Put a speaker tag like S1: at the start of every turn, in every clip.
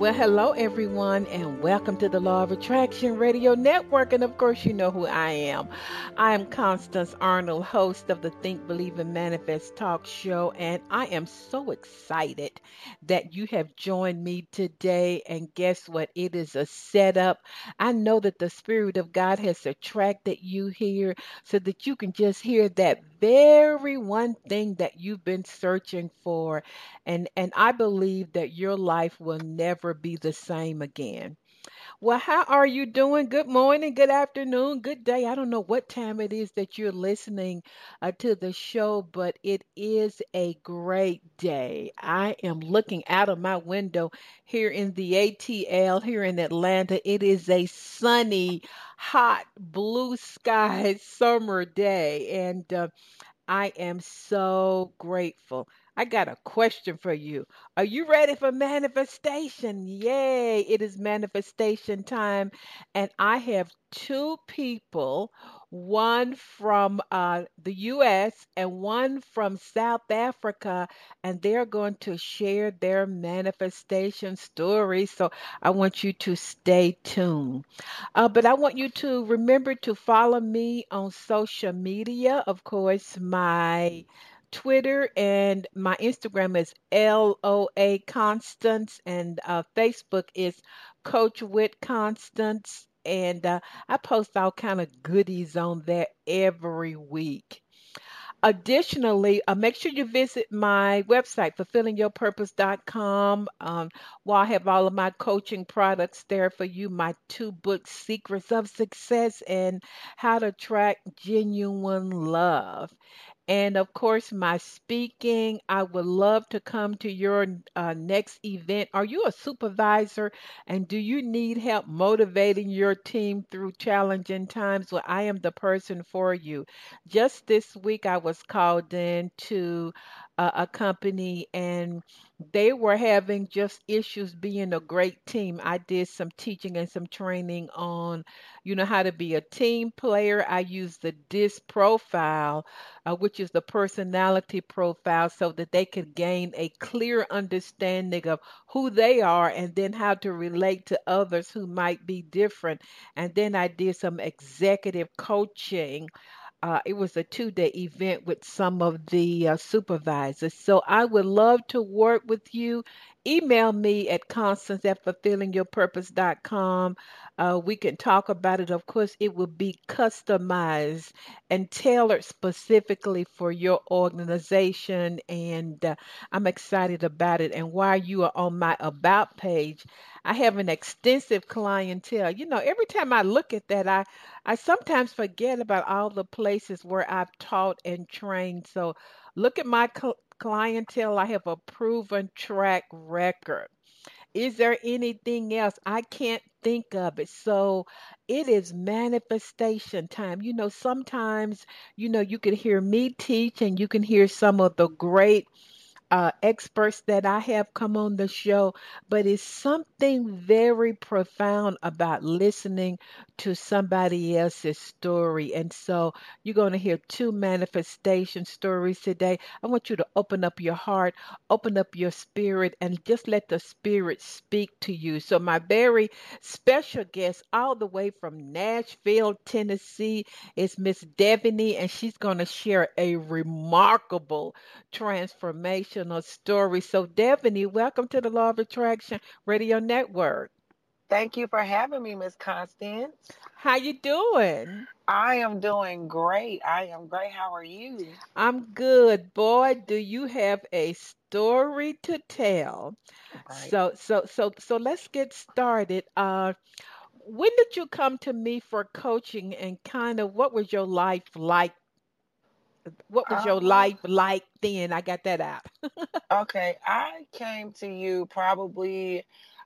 S1: Well, hello, everyone, and welcome to the Law of Attraction Radio Network. And of course, you know who I am. I am Constance Arnold, host of the Think, Believe, and Manifest talk show. And I am so excited that you have joined me today. And guess what? It is a setup. I know that the Spirit of God has attracted you here so that you can just hear that very one thing that you've been searching for and and I believe that your life will never be the same again. Well, how are you doing? Good morning, good afternoon, good day. I don't know what time it is that you're listening uh, to the show, but it is a great day. I am looking out of my window here in the ATL here in Atlanta. It is a sunny, hot, blue sky summer day, and uh, I am so grateful. I got a question for you. Are you ready for manifestation? Yay, it is manifestation time. And I have two people, one from uh, the US and one from South Africa, and they're going to share their manifestation story. So I want you to stay tuned. Uh, but I want you to remember to follow me on social media. Of course, my Twitter and my Instagram is LOA Constance and uh, Facebook is Coach With Constance and uh, I post all kind of goodies on there every week. Additionally, uh, make sure you visit my website, fulfillingyourpurpose.com. Um, while I have all of my coaching products there for you, my two books, Secrets of Success and How to Attract Genuine Love. And of course, my speaking. I would love to come to your uh, next event. Are you a supervisor and do you need help motivating your team through challenging times? Well, I am the person for you. Just this week, I was called in to a company and they were having just issues being a great team. I did some teaching and some training on, you know, how to be a team player. I used the DISC profile, uh, which is the personality profile, so that they could gain a clear understanding of who they are and then how to relate to others who might be different. And then I did some executive coaching uh, it was a two day event with some of the uh, supervisors. So I would love to work with you. Email me at constance at fulfillingyourpurpose.com. Uh, we can talk about it. Of course, it will be customized and tailored specifically for your organization. And uh, I'm excited about it. And while you are on my About page, I have an extensive clientele. You know, every time I look at that, I, I sometimes forget about all the places where I've taught and trained. So look at my cl- clientele. I have a proven track record. Is there anything else? I can't think of it. So it is manifestation time. You know, sometimes, you know, you can hear me teach and you can hear some of the great uh, experts that I have come on the show, but it's something very profound about listening to somebody else's story. And so you're going to hear two manifestation stories today. I want you to open up your heart, open up your spirit, and just let the spirit speak to you. So, my very special guest, all the way from Nashville, Tennessee, is Miss Devenea, and she's going to share a remarkable transformation motivational story. So, Devenea, welcome to the Law of Attraction Radio Network.
S2: Thank you for having me, Miss Constance.
S1: How you doing?
S2: I am doing great. I am great. How are you?
S1: I'm good. Boy, do you have a story to tell. Right. So so so so let's get started. Uh when did you come to me for coaching and kind of what was your life like What was your
S2: Uh,
S1: life like then? I got that out.
S2: okay, I came to you probably,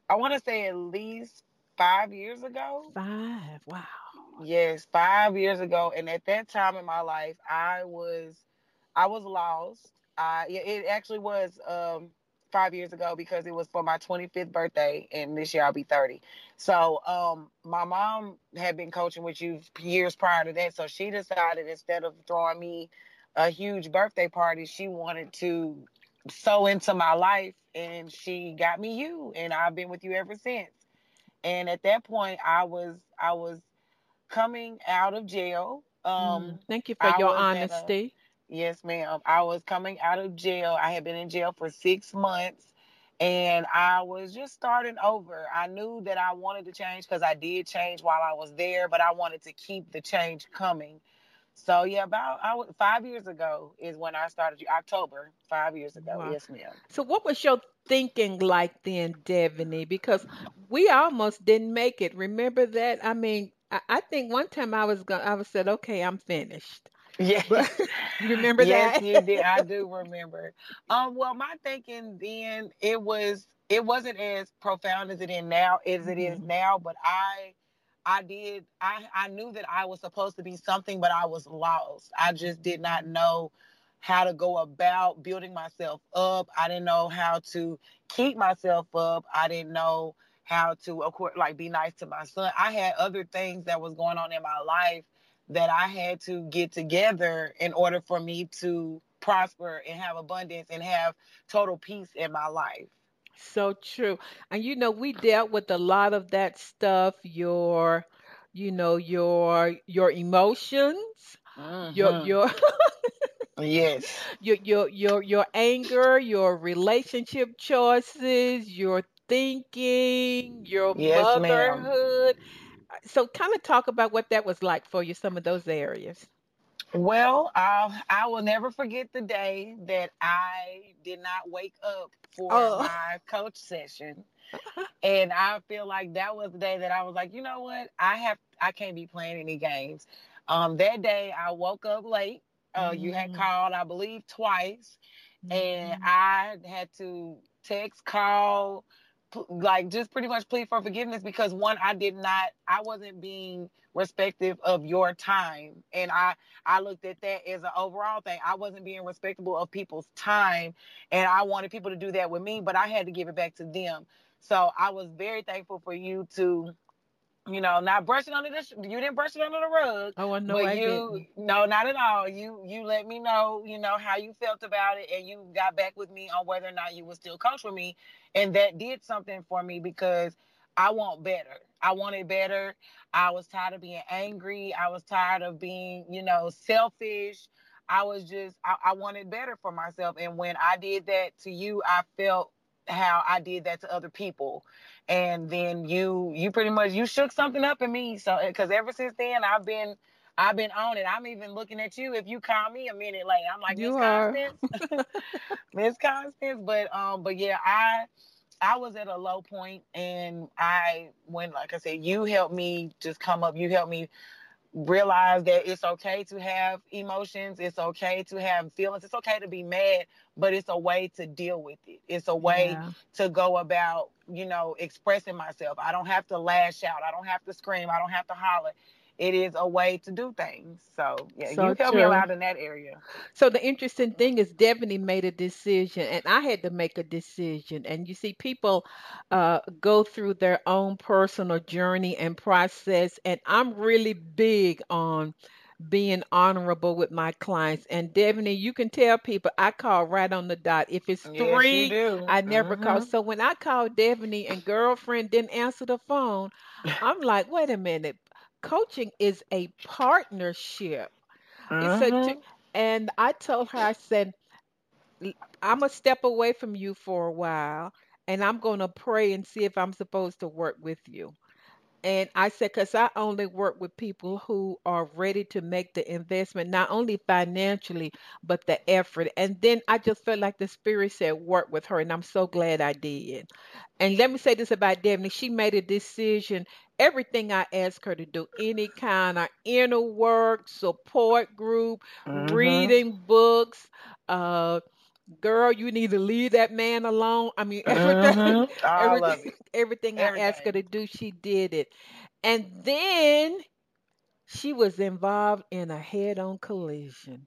S2: I want to say at least five years ago.
S1: Five. Wow.
S2: Yes, five years ago. And at that time in my life, I was, I was lost. I, it actually was um five years ago because it was for my 25th birthday, and this year I'll be 30. So, um, my mom had been coaching with you years prior to that, so she decided instead of throwing me a huge birthday party, she wanted to sow into my life, and she got me you, and I've been with you ever since. And at that point, I was, I was coming out of jail. Um,
S1: Mm, Thank you for
S2: I
S1: your
S2: at a
S1: honesty.
S2: Yes, ma'am. I was coming out of jail. I had been in jail for six months and I was just starting over. I knew that I wanted to change because I did change while I was there, but I wanted to keep the change coming. So yeah, about I five years ago is when I started. October, five years ago.
S1: Wow.
S2: Yes, ma'am.
S1: So what was your thinking like then, Devenea? Because we almost didn't make it. Remember that? I mean, I, I think one time I was going I was said, okay, I'm finished.
S2: Yes.
S1: Remember
S2: Yes,
S1: that?
S2: Yes, you did. I do remember. Um, well, my thinking then it was it wasn't as profound as it is now as it is
S1: hmm
S2: now, but I I did I I knew that I was supposed to be something, but I was lost. I just did not know how to go about building myself up. I didn't know how to keep myself up. I didn't know how to like be nice to my son. I had other things that was going on in my life that I had to get together in order for me to prosper and have abundance and have total peace in my life.
S1: So true. And you know, we dealt with a lot of that stuff, your, you know, your your emotions, your
S2: hmm
S1: your
S2: Yes.
S1: your your your your anger, your relationship choices, your thinking, your
S2: Yes, ma'am.
S1: motherhood. So kind of talk about what that was like for you, some of those areas.
S2: Well, I I will never forget the day that I did not wake up for
S1: Oh.
S2: my coach session. And I feel like that was the day that I was like, you know what? I have I can't be playing any games. Um, that day I woke up late. Uh, you had
S1: Mm,
S2: called, I believe, twice, and
S1: mhm.
S2: I had to text, call, like just pretty much plead for forgiveness because one, I did not, I wasn't being respective of your time, and I I looked at that as an overall thing. I wasn't being respectable of people's time, and I wanted people to do that with me, but I had to give it back to them. So I was very thankful for you to you know, not brushing under the you didn't brush it under the rug,
S1: Oh, I know
S2: but
S1: I
S2: you
S1: didn't.
S2: no, not at all. You you let me know, you know, how you felt about it, and you got back with me on whether or not you would still coach with me, and that did something for me because I want better. I wanted better. I was tired of being angry. I was tired of being, you know, selfish. I was just I, I wanted better for myself, and when I did that to you, I felt how I did that to other people and then you you pretty much you shook something up in me so because ever since then i've been i've been on it. I'm even looking at you. If you call me a minute late i'm like miss constance? Miss constance? But um but yeah i i was at a low point and i when like i said you helped me just come up you helped me realize that it's okay to have emotions it's okay to have feelings it's okay to be mad but it's a way to deal with it it's a way
S1: Yeah.
S2: to go about, you know, expressing myself. I don't have to lash out. I don't have to scream. I don't have to holler. It is a way to do things. So yeah,
S1: So
S2: you helped me a lot in that area.
S1: So the interesting thing is Devenea made a decision and I had to make a decision. And you see, people uh, go through their own personal journey and process. And I'm really big on being honorable with my clients. And Devenea, you can tell people I call right on the dot. If it's three,
S2: do.
S1: I never call.
S2: Mhm.
S1: So when I called Devenea and girlfriend didn't answer the phone, I'm like, wait a minute. Coaching is a partnership. It's a, t- and I told her, I said, I'm gonna step away from you for a while, and I'm gonna pray and see if I'm supposed to work with you. And I said, because I only work with people who are ready to make the investment, not only financially, but the effort. And then I just felt like the Spirit said, work with her. And I'm so glad I did. And let me say this about Devin she made a decision. Everything I asked her to do, any kind of inner work, support group,
S2: Mm-hmm.
S1: reading books, uh, girl, you need to leave that man alone. I mean, everything,
S2: Mm-hmm. All of
S1: everything,
S2: it.
S1: everything I asked her to do, she did it. And then she was involved in a head-on collision.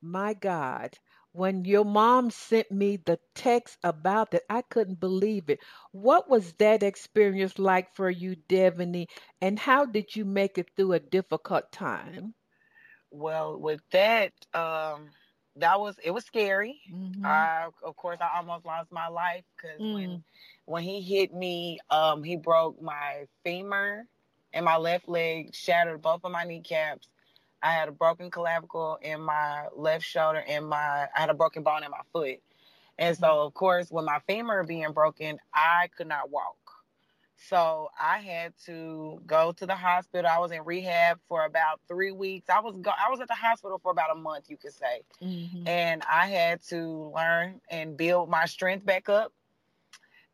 S1: My God, when your mom sent me the text about that, I couldn't believe it. What was that experience like for you, Devenea? And how did you make it through a difficult time?
S2: Well, with that, um, that was it was scary.
S1: Mm-hmm.
S2: I, of course, I almost lost my life because when
S1: Mm.
S2: when he hit me, um, he broke my femur and my left leg, shattered both of my kneecaps. I had a broken clavicle in my left shoulder, and my I had a broken bone in my foot. And so, of course, with my femur being broken, I could not walk. So I had to go to the hospital. I was in rehab for about three weeks. I was go- I was at the hospital for about a month, you could say
S1: Mm-hmm.
S2: and I had to learn and build my strength back up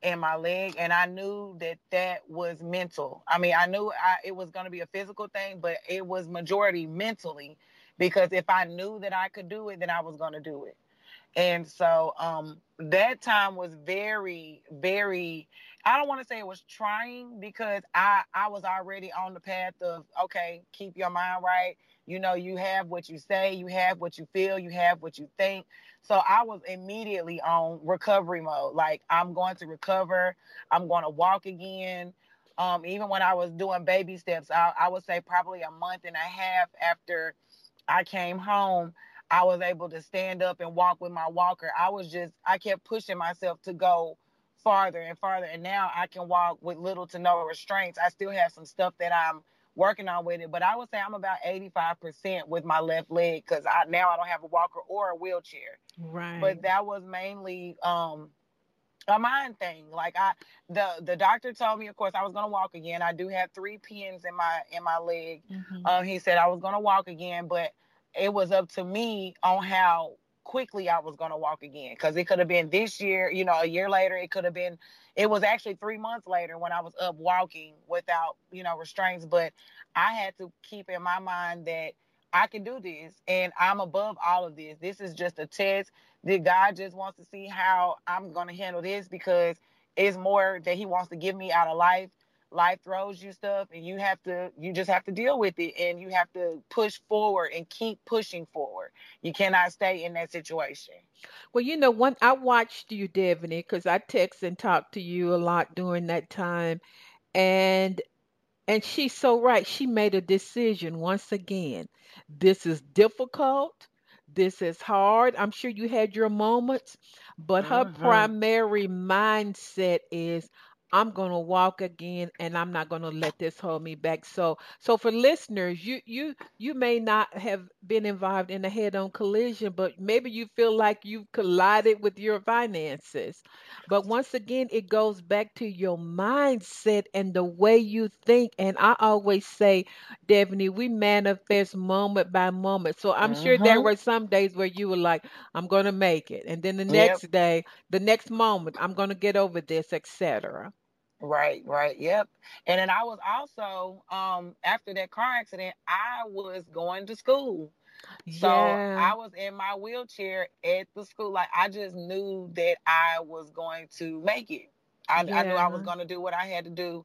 S2: in my leg and I knew that that was mental. I mean, I knew I, it was going to be a physical thing, but it was majority mentally because if I knew that I could do it, then I was going to do it. And so um that time was very very I don't want to say it was trying because I I was already on the path of okay, keep your mind right. You know, you have what you say, you have what you feel, you have what you think. So I was immediately on recovery mode. Like I'm going to recover. I'm going to walk again. Um, even when I was doing baby steps, I, I would say probably a month and a half after I came home, I was able to stand up and walk with my walker. I was just, I kept pushing myself to go farther and farther. And now I can walk with little to no restraints. I still have some stuff that I'm working on with it, but I would say I'm about 85% with my left leg because I now I don't have a walker or a wheelchair.
S1: Right.
S2: But that was mainly um a mind thing. Like I the the doctor told me of course I was gonna walk again. I do have three pins in my in my leg.
S1: Mhm.
S2: Um, he said I was gonna walk again, but it was up to me on how quickly I was gonna walk again. Cause it could have been this year, you know, a year later. It could have been. It was actually three months later when I was up walking without, you know, restraints. But I had to keep in my mind that I can do this, and I'm above all of this. This is just a test. That God just wants to see how I'm gonna handle this because it's more that He wants to give me out of life life throws you stuff and you have to you just have to deal with it and you have to push forward and keep pushing forward you cannot stay in that situation
S1: Well, you know, one I watched you, Devenea, because I text and talked to you a lot during that time, and and she's so right. She made a decision once again. This is difficult. This is hard. I'm sure you had your moments, but her
S2: Mhm.
S1: primary mindset is I'm going to walk again and I'm not going to let this hold me back. So so for listeners, you you you may not have been involved in a head-on collision, but maybe you feel like you've collided with your finances. But once again, it goes back to your mindset and the way you think. And I always say, Devenea, we manifest moment by moment. So I'm sure there
S2: Mhm.
S1: were some days where you were like, I'm going to make it. And then the
S2: Yep.
S1: next day, the next moment, I'm going to get over this, etc.
S2: right right yep and then i was also um after that car accident i was going to school so
S1: Yeah.
S2: i was in my wheelchair at the school like i just knew that i was going to make it i, I knew i was going to do what i had to do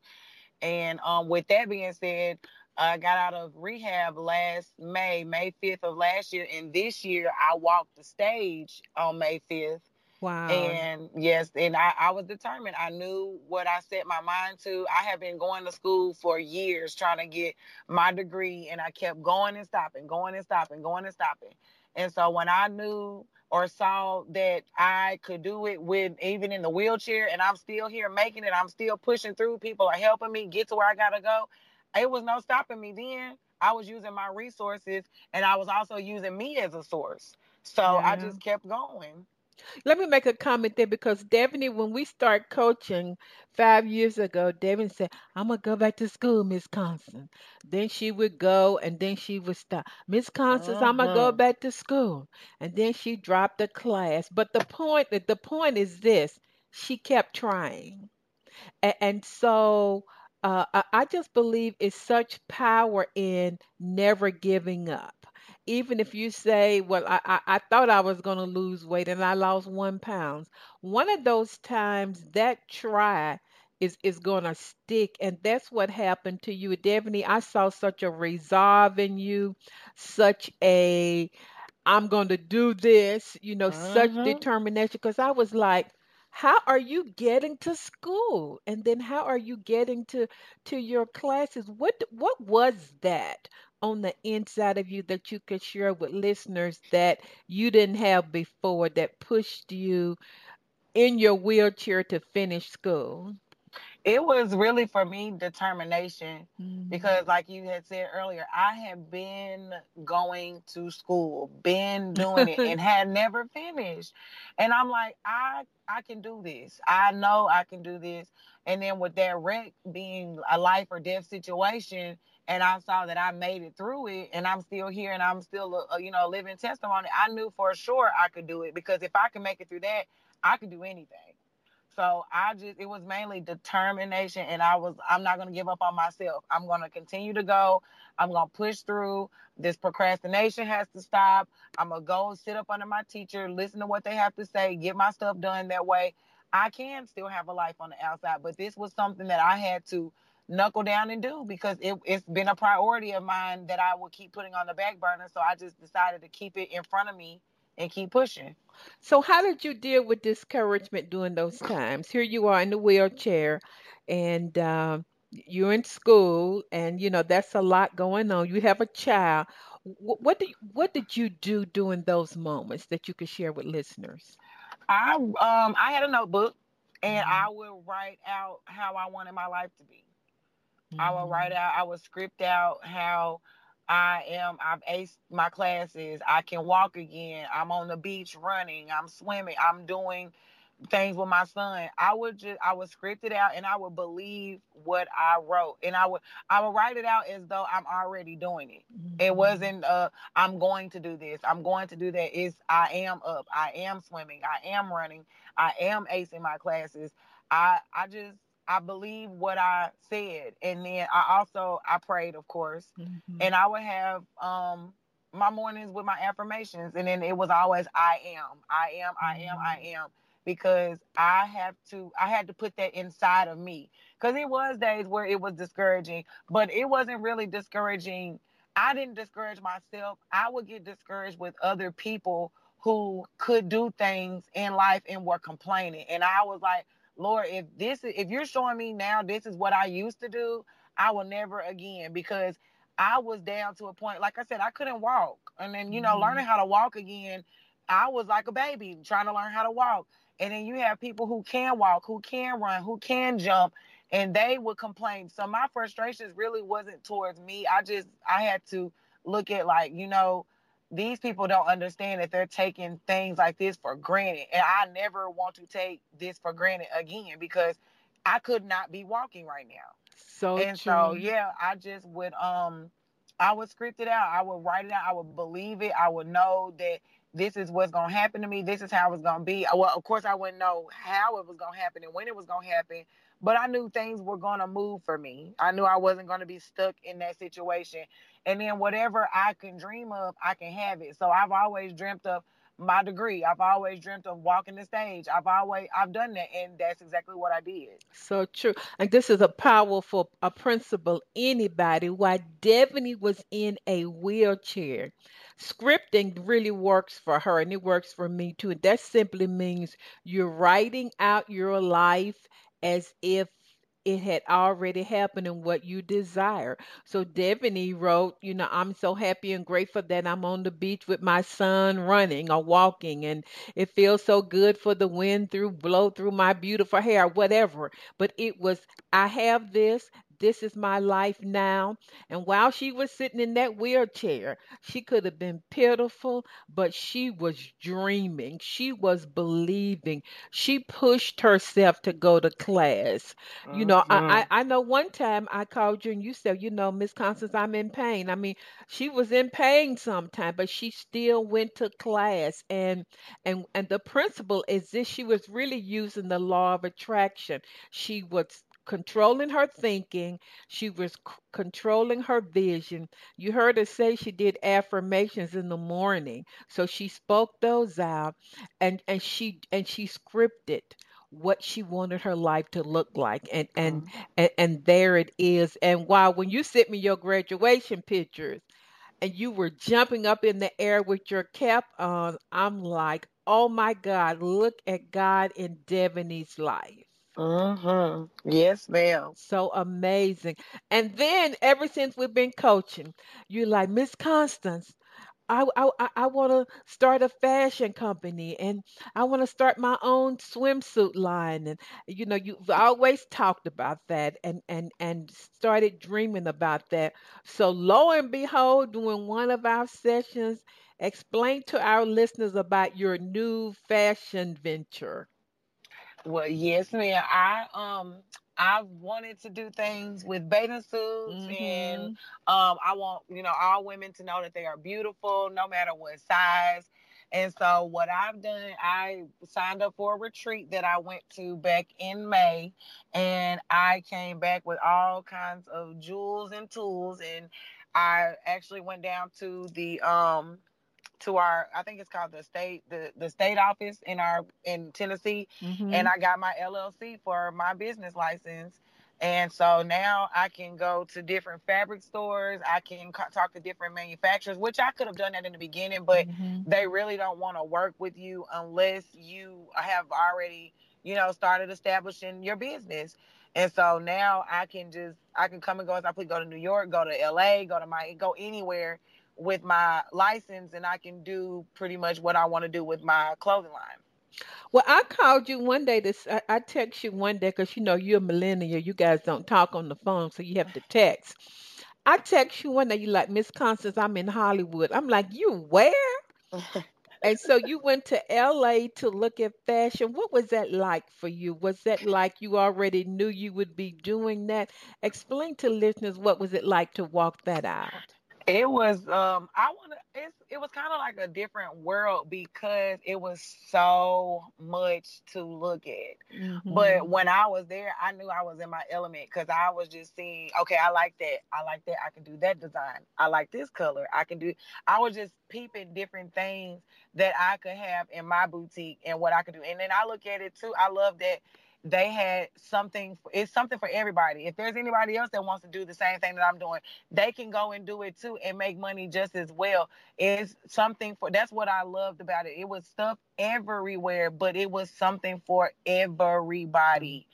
S2: And um, with that being said, I got out of rehab last May, May 5th of last year. And this year, I walked the stage on May 5th.
S1: Wow.
S2: And yes, and I, I was determined. I knew what I set my mind to. I have been going to school for years trying to get my degree, and I kept going and stopping, going and stopping, going and stopping. And so when I knew or saw that I could do it with even in the wheelchair, and I'm still here making it, I'm still pushing through. People are helping me get to where I gotta go. It was no stopping me then. I was using my resources, and I was also using me as a source. So I just kept going.
S1: Let me make a comment there because Devenea, when we start coaching five years ago, Devenea said, I'm gonna go back to school, Miss Constance. Then she would go and then she would stop. Miss Constance, I'm gonna go
S2: Uh-huh.
S1: back to school. And then she dropped the class. But the point the point is this, she kept trying. A- And so uh, I just believe it's such power in never giving up. Even if you say, Well, I, I, I thought I was going to lose weight and I lost one pound. One of those times that try is, is going to stick. And that's what happened to you. Devenea, I saw such a resolve in you, such a I'm going to do this, you know, such
S2: Mm-hmm.
S1: determination. Because I was like, how are you getting to school? And then how are you getting to to your classes? What what was that on the inside of you that you could share with listeners that you didn't have before that pushed you in your wheelchair to finish school?
S2: It was really for me determination
S1: Mhm.
S2: because, like you had said earlier, I had been going to school, been doing it, and had never finished. And I'm like, I I can do this. I know I can do this. And then with that wreck being a life or death situation, and I saw that I made it through it, and I'm still here, and I'm still a, you know a living testimony. I knew for sure I could do it because if I can make it through that, I could do anything. So I just it was mainly determination and I was I'm not gonna give up on myself. I'm gonna continue to go. I'm gonna push through. This procrastination has to stop. I'm gonna go sit up under my teacher, listen to what they have to say, get my stuff done that way. I can still have a life on the outside, but this was something that I had to knuckle down and do because it, it's been a priority of mine that I will keep putting on the back burner. So I just decided to keep it in front of me and keep pushing.
S1: So how did you deal with discouragement during those times? Here you are in the wheelchair, and um, you're in school, and you know that's a lot going on. You have a child. Wh- What did what did you do during those moments that you could share with listeners?
S2: I um I had a notebook and
S1: Mhm.
S2: I would write out how I wanted my life to be. I would write out, I would script out how I am, I've aced my classes, I can walk again, I'm on the beach running, I'm swimming, I'm doing things with my son. I would just I would script it out and I would believe what I wrote. And I would I would write it out as though I'm already doing it. It
S1: Mhm.
S2: wasn't uh I'm going to do this, I'm going to do that. It's I am up, I am swimming, I am running, I am acing my classes. I I just I believe what I said. And then I also I prayed, of course.
S1: Mhm.
S2: And I would have um my mornings with my affirmations and then it was always I am, I am, I am, I am because I have to I had to put that inside of me because it was days where it was discouraging, but it wasn't really discouraging. I didn't discourage myself. I would get discouraged with other people who could do things in life and were complaining. And I was like, Lord, if this is if you're showing me now this is what I used to do, I will never again because I was down to a point, like I said, I couldn't walk. And then, you know,
S1: Mhm.
S2: learning how to walk again, I was like a baby trying to learn how to walk. And then you have people who can walk, who can run, who can jump, and they would complain. So my frustrations really wasn't towards me. I just I had to look at like, you know, these people don't understand that they're taking things like this for granted. And I never want to take this for granted again because I could not be walking right now.
S1: So
S2: And so yeah, I just would um I would script it out. I would write it out. I would believe it. I would know that this is what's gonna happen to me. This is how it's gonna be. Well, of course I wouldn't know how it was gonna happen and when it was gonna happen, but I knew things were gonna move for me. I knew I wasn't gonna be stuck in that situation. And then whatever I can dream of, I can have it. So I've always dreamt of my degree. I've always dreamt of walking the stage. I've always I've done that and that's exactly what I did.
S1: So true. And this is a powerful a principle. Anybody, while Devenea was in a wheelchair, scripting really works for her and it works for me too. And that simply means you're writing out your life as if it had already happened and what you desire. So Devenea wrote, you know, I'm so happy and grateful that I'm on the beach with my son running or walking and it feels so good for the wind through blow through my beautiful hair, whatever. But it was I have this, this is my life now. And while she was sitting in that wheelchair, she could have been pitiful, but she was dreaming. She was believing. She pushed herself to go to class. You know, I,
S2: Mhm.
S1: I, I know one time I called you and you said, you know, Miss Constance, I'm in pain. I mean, she was in pain sometime, but she still went to class. And and and the principle is this she was really using the law of attraction. She was controlling her thinking, she was c- controlling her vision. You heard her say she did affirmations in the morning. So she spoke those out and and she and she scripted what she wanted her life to look like and and
S2: Mhm.
S1: and, and there it is and while when you sent me your graduation pictures and you were jumping up in the air with your cap on i'm like oh my god look at god in Devenea's life
S2: Mhm. Yes, ma'am.
S1: so amazing and then ever since we've been coaching you're like miss constance I I I want to start a fashion company and I want to start my own swimsuit line and you know you've always talked about that and and and started dreaming about that. So lo and behold, during one of our sessions, explain to our listeners about your new fashion venture.
S2: Well, yes, ma'am. I um I wanted to do things with bathing suits and
S1: Mhm.
S2: um I want, you know, all women to know that they are beautiful no matter what size. And so what I've done, I signed up for a retreat that I went to back in May and I came back with all kinds of jewels and tools and I actually went down to the um to our I think it's called the state the the state office in our in Tennessee
S1: Mhm.
S2: and I got my LLC for my business license. And so now I can go to different fabric stores. I can co- talk to different manufacturers, which I could have done that in the beginning, but
S1: Mhm.
S2: they really don't want to work with you unless you have already, you know, started establishing your business. And so now I can just I can come and go as I please. Go to New York, go to LA, go to my go anywhere with my license, and I can do pretty much what I want to do with my clothing line.
S1: Well, I called you one day to, s- I, I text you one day because you know you're a millennial. You guys don't talk on the phone, so you have to text. I text you one day, you like, Miss Constance, I'm in Hollywood. I'm like, you where? And so you went to LA to look at fashion. What was that like for you? Was that like you already knew you would be doing that? Explain to listeners what was it like to walk that out?
S2: It was um I want to it's it was kind of like a different world because it was so much to look at.
S1: Mhm.
S2: But when I was there, I knew I was in my element because I was just seeing, okay, I like that. I like that. I can do that design. I like this color. I can do. I was just peeping different things that I could have in my boutique and what I could do. And then I look at it too. I love that they had something. It's something for everybody. If there's anybody else that wants to do the same thing that I'm doing, they can go and do it too and make money just as well. It's something for. That's what I loved about it. It was stuff everywhere, but it was something for everybody.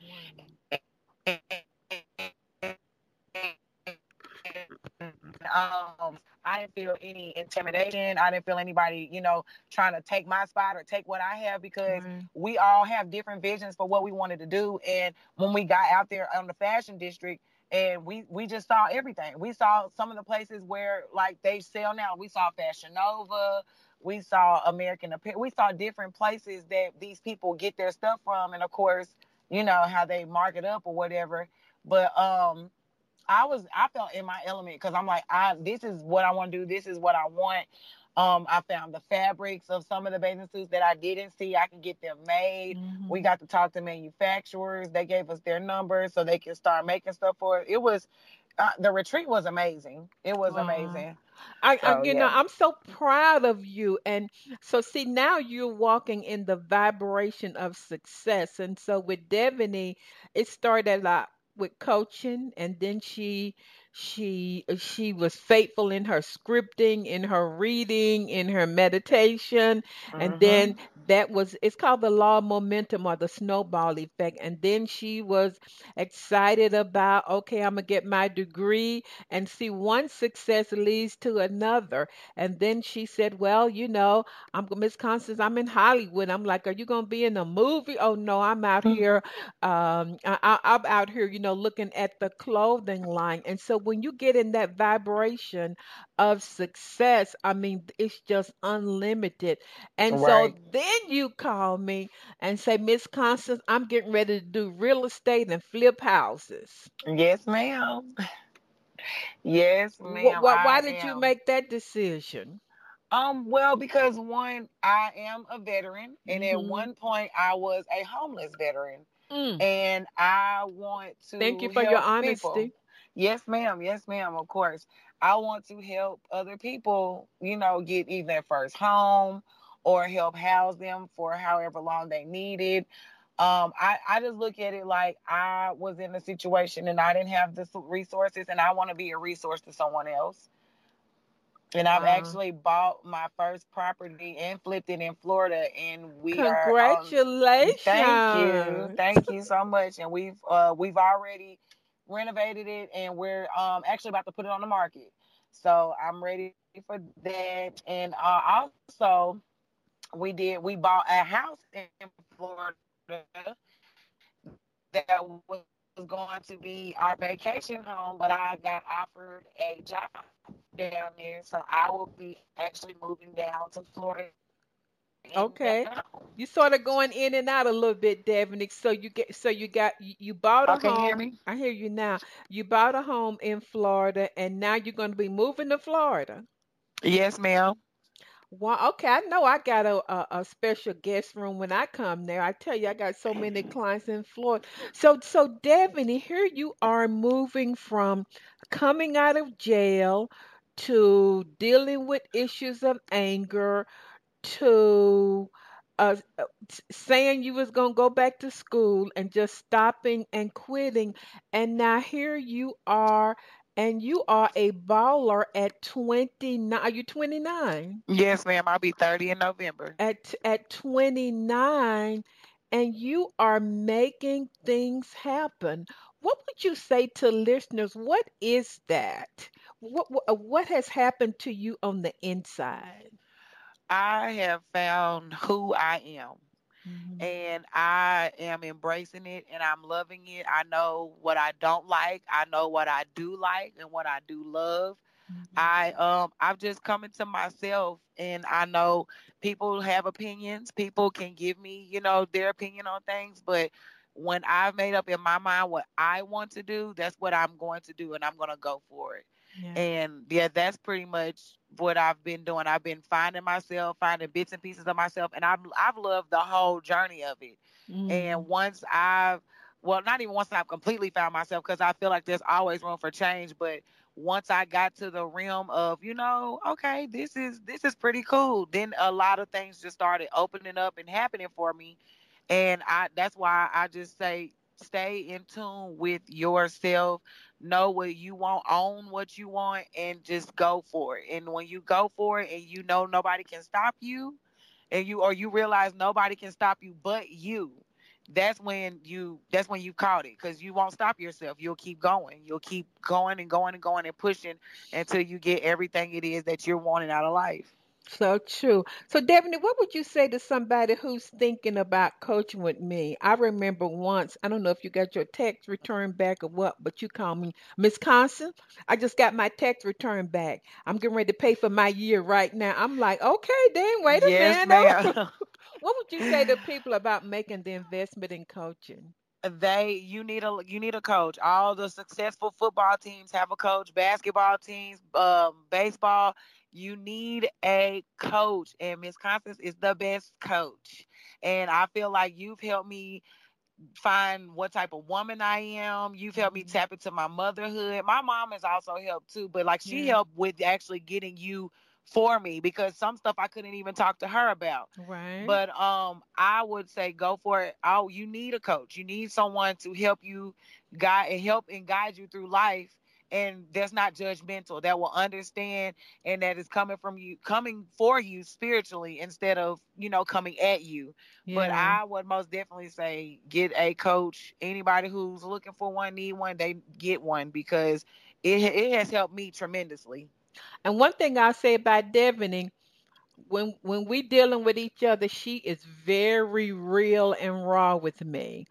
S2: Um, I didn't feel any intimidation. I didn't feel anybody, you know, trying to take my spot or take what I have because
S1: Right.
S2: we all have different visions for what we wanted to do. And when we got out there on the fashion district, and we we just saw everything. We saw some of the places where like they sell now. We saw Fashion Nova. We saw American Apparel. We saw different places that these people get their stuff from, and of course, you know how they mark it up or whatever. But um, I was I felt in my element because I'm like I this is what I want to do. This is what I want. Um, I found the fabrics of some of the bathing suits that I didn't see. I can get them made.
S1: Mhm.
S2: We got to talk to manufacturers. They gave us their numbers so they can start making stuff for it. It was uh, the retreat was amazing. It was
S1: Wow.
S2: amazing.
S1: I, I
S2: So,
S1: you know. I'm so proud of you. And so, see, now you're walking in the vibration of success. And so, with Devenea, it started out with coaching, and then she She she was faithful in her scripting, in her reading, in her meditation, and
S2: Mm-hmm.
S1: then that was it's called the law of momentum or the snowball effect. And then she was excited about, okay, I'm gonna get my degree and see one success leads to another. And then she said, Well, you know, I'm Miss Constance, I'm in Hollywood. I'm like, Are you gonna be in a movie? Oh no, I'm out here um I, I, I'm out here, you know, looking at the clothing line. And so when you get in that vibration of success, I mean, it's just unlimited. And so then you call me and say, Miss Constance, I'm getting ready to do real estate and flip houses.
S2: Yes, ma'am. Yes, ma'am.
S1: why, why did you make that decision?
S2: Um, well, because one, I am a veteran, and at
S1: hmm
S2: one point I was a homeless veteran,
S1: Mm.
S2: and I want to.
S1: Thank you for your
S2: help people.
S1: honesty.
S2: Yes, ma'am. Yes, ma'am. Of course. I want to help other people, you know, get either their first home or help house them for however long they needed. Um, I, I just look at it like I was in a situation and I didn't have the resources and I want to be a resource to someone else. And I've
S1: Uh,
S2: actually bought my first property and flipped it in Florida and we are on Thank you.
S1: congratulations.
S2: Thank you so much. And we've uh we've already renovated it and we're um actually about to put it on the market. So I'm ready for that. And uh also we did we bought a house in Florida that was going to be our vacation home, but I got offered a job down there. So I will be actually moving down to Florida
S1: Okay. You sort of going in and out a little bit, Devin. So you get so you got you, you bought a
S2: can you hear
S1: home.
S2: me?
S1: I hear you now. You bought a home in Florida and now you're going to be moving to Florida.
S2: Yes, ma'am.
S1: Wow, okay. I know I got a, a, a special guest room when I come there. I tell you, I got so many clients in Florida. So, so Devin, here you are moving from coming out of jail to dealing with issues of anger to uh, saying you was gonna go back to school and just stopping and quitting, and now here you are, and you are a baller at 29. Are you 29?
S2: Yes, ma'am. I'll be 30 in November.
S1: At at 29, and you are making things happen. What would you say to listeners? What is that? What what has happened to you on the inside?
S2: I have found who I am
S1: Mhm.
S2: and I am embracing it and I'm loving it. I know what I don't like. I know what I do like and what I do love.
S1: Mhm.
S2: I um I've just come into myself and I know people have opinions. People can give me, you know, their opinion on things, but when I've made up in my mind what I want to do, that's what I'm going to do and I'm going to go for it.
S1: Yeah.
S2: And yeah, that's pretty much what I've been doing. I've been finding myself, finding bits and pieces of myself, and I've I've loved the whole journey of it.
S1: Mm.
S2: And once I've, well, not even once I've completely found myself, because I feel like there's always room for change. But once I got to the realm of, you know, okay, this is this is pretty cool. Then a lot of things just started opening up and happening for me, and I that's why I just say stay in tune with yourself know what you want own what you want and just go for it. And when you go for it and you know nobody can stop you and you or you realize nobody can stop you but you that's when you that's when you caught it because you won't stop yourself. You'll keep going. You'll keep going and going and going and pushing until you get everything it is that you're wanting out of life
S1: So true. So, Devenea, what would you say to somebody who's thinking about coaching with me? I remember once, I don't know if you got your text returned back or what, but you called me Miss Constance. I just got my text returned back. I'm getting ready to pay for my year right now. I'm like, okay, then wait a
S2: yes
S1: minute.
S2: ma'am
S1: What would you say to people about making the investment in coaching?
S2: they you need a you need a coach all the successful football teams have a coach basketball teams um baseball you need a coach and miss constance is the best coach and i feel like you've helped me find what type of woman i am you've helped me
S1: Mhm.
S2: tap into my motherhood my mom has also helped too but like she
S1: Yeah.
S2: helped with actually getting you for me because some stuff i couldn't even talk to her about
S1: Right.
S2: but um, I would say go for it. Oh, you need a coach. You need someone to help you guide and help and guide you through life and that's not judgmental that will understand and that is coming from you coming for you spiritually instead of you know coming at you. Yeah. but i would most definitely say get a coach anybody who's looking for one need one they get one because it, it has helped me tremendously.
S1: And one thing i'll say about Devenea when when we dealing with each other she is very real and raw with me.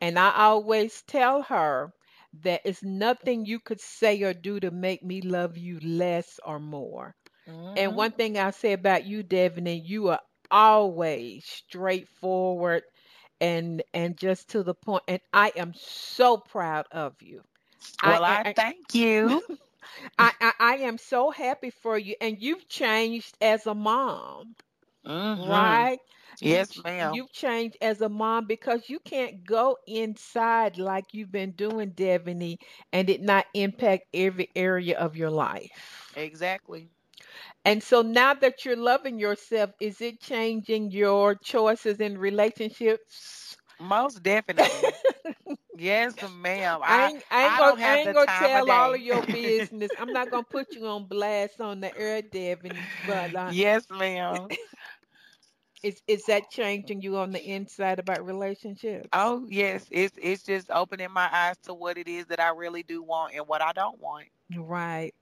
S1: And i always tell her there is nothing you could say or do to make me love you less or more. Mm-hmm. And one thing I say about you, Devenea, you are always straightforward and and just to the point. And I am so proud of you.
S2: Well, I, I, I thank you.
S1: I, I, I am so happy for you, and you've changed as a mom, mm-hmm. right?
S2: Yes,
S1: you,
S2: ma'am.
S1: You've changed as a mom because you can't go inside like you've been doing, Devenea, and it not impact every area of your life.
S2: Exactly.
S1: And so now that you're loving yourself, is it changing your choices in relationships?
S2: Most definitely. yes, ma'am.
S1: I, I ain't, I ain't I gonna, I ain't gonna tell all of your business. I'm not gonna put you on blast on the air, Devenea. But uh,
S2: yes, ma'am.
S1: Is is that changing you on the inside about relationships?
S2: Oh yes, it's it's just opening my eyes to what it is that I really do want and what I don't want.
S1: Right.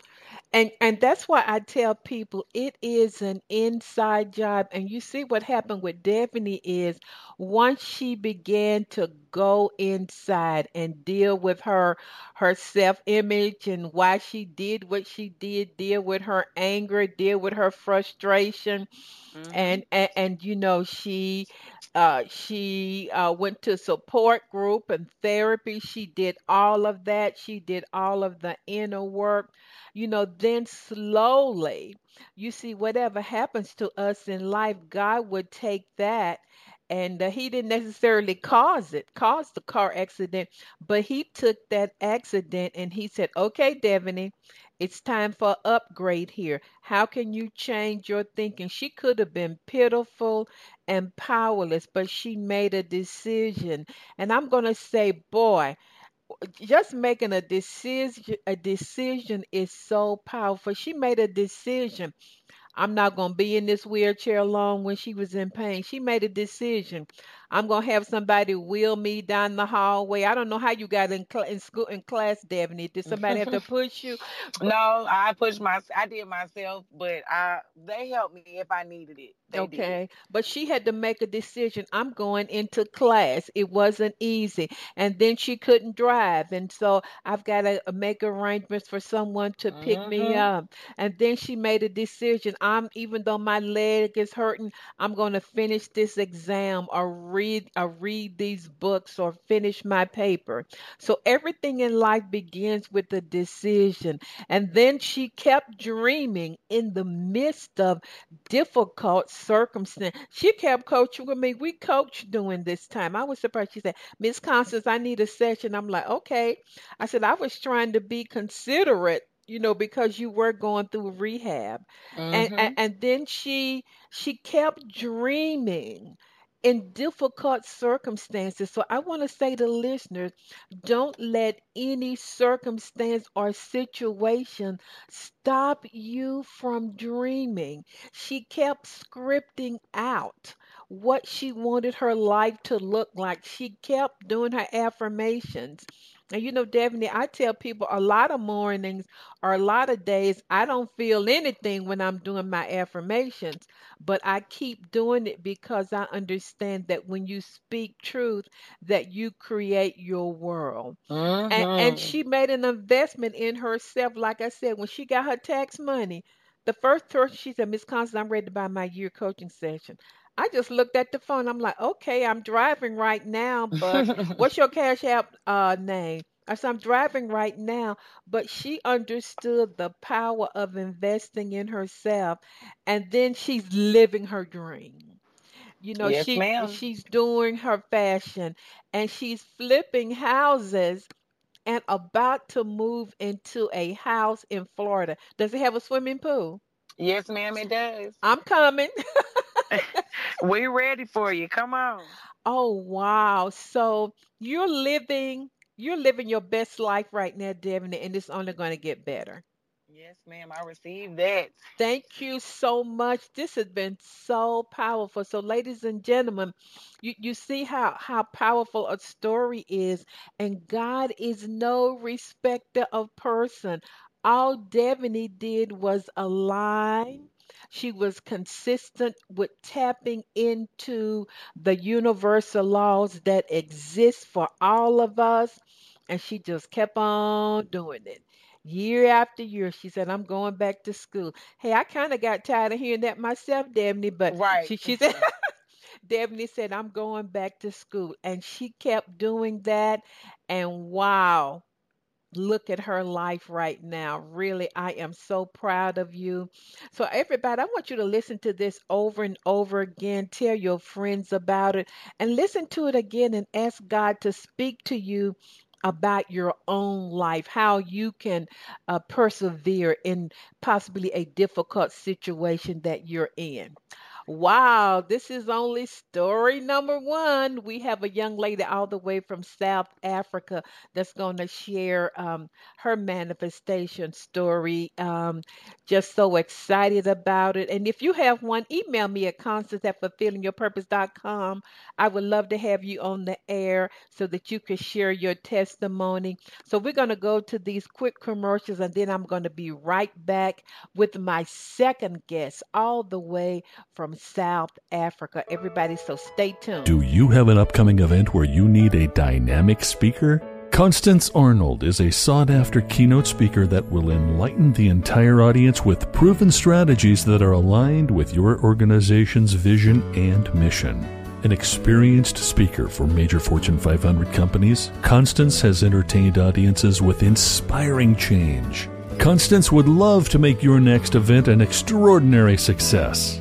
S1: And and that's why I tell people it is an inside job. And you see what happened with Devenea is once she began to go inside and deal with her her self-image and why she did what she did, deal with her anger, deal with her frustration. Mm-hmm. And, and and you know she uh, she uh, went to support group and therapy. She did all of that. She did all of the inner work. You know, then slowly, you see, whatever happens to us in life, God would take that and uh, he didn't necessarily cause it, cause the car accident, but he took that accident and he said, "Okay, Devenea, it's time for upgrade here. How can you change your thinking?" She could have been pitiful and powerless, but she made a decision. And I'm going to say, boy, just making a decision a decision is so powerful. She made a decision I'm not going to be in this wheelchair long when she was in pain. She made a decision. I'm going to have somebody wheel me down the hallway. I don't know how you got in, cl- in school in class, Devenea. Did somebody have to push you?
S2: no, I pushed my I did myself, but I they helped me if I needed it. They
S1: okay.
S2: Did.
S1: But she had to make a decision. I'm going into class. It wasn't easy. And then she couldn't drive. And so I've got to make arrangements for someone to pick mm-hmm. me up. And then she made a decision. I'm even though my leg is hurting, I'm going to finish this exam or read or read these books or finish my paper. So everything in life begins with a decision. And then she kept dreaming in the midst of difficult circumstance. She kept coaching with me. We coached during this time. I was surprised. She said, Miss Constance, I need a session. I'm like, okay. I said, I was trying to be considerate you know because you were going through rehab mm-hmm. and, and and then she she kept dreaming in difficult circumstances. So I want to say to listeners don't let any circumstance or situation stop you from dreaming. She kept scripting out what she wanted her life to look like. She kept doing her affirmations. And you know, Devenea, I tell people a lot of mornings or a lot of days I don't feel anything when I'm doing my affirmations, but I keep doing it because I understand that when you speak truth, that you create your world. And, and
S2: Mm-hmm.
S1: she made an investment in herself. Like I said, when she got her tax money, the first person she said, Miss Constance, I'm ready to buy my year coaching session. I just looked at the phone. I'm like, okay, I'm driving right now, but what's your cash app uh, name? I said, I'm driving right now, but she understood the power of investing in herself, and then she's living her dream. You know,
S2: yes,
S1: she
S2: ma'am.
S1: she's doing her fashion, and she's flipping houses, and about to move into a house in Florida. Does it have a swimming pool?
S2: Yes, ma'am, it does.
S1: I'm coming.
S2: we ready for you. Come on.
S1: Oh, wow. So you're living You're living your best life right now, Devin, and it's only going to get better.
S2: Yes, ma'am. I received that.
S1: Thank you so much. This has been so powerful. So, ladies and gentlemen, you, you see how, how powerful a story is, and God is no respecter of person. All Devenea did was align. She was consistent with tapping into the universal laws that exist for all of us, and she just kept on doing it year after year. She said, I'm going back to school. Hey, I kind of got tired of hearing that myself, Dabney, but
S2: Right.
S1: she, she said, Dabney said, I'm going back to school. And she kept doing that. And wow, look at her life right now. Really, I am so proud of you. So, everybody, I want you to listen to this over and over again. Tell your friends about it and listen to it again and ask God to speak to you about your own life, how you can uh, persevere in possibly a difficult situation that you're in. Wow, this is only story number one. We have a young lady all the way from South Africa that's going to share um, her manifestation story. Um, just so excited about it. And if you have one, email me at constance at fulfillingyourpurpose.com. I would love to have you on the air so that you can share your testimony. So we're going to go to these quick commercials and then I'm going to be right back with my second guest all the way from South Africa. Everybody, so stay tuned.
S3: Do you have an upcoming event where you need a dynamic speaker? Constance Arnold is a sought after keynote speaker that will enlighten the entire audience with proven strategies that are aligned with your organization's vision and mission. An experienced speaker for major Fortune 500 companies, Constance has entertained audiences with inspiring change. Constance would love to make your next event an extraordinary success.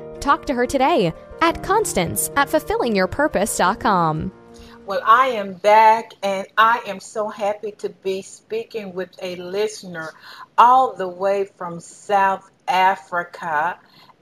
S4: Talk to her today at constance at fulfillingyourpurpose.com.
S1: Well, I am back and I am so happy to be speaking with a listener all the way from South Africa.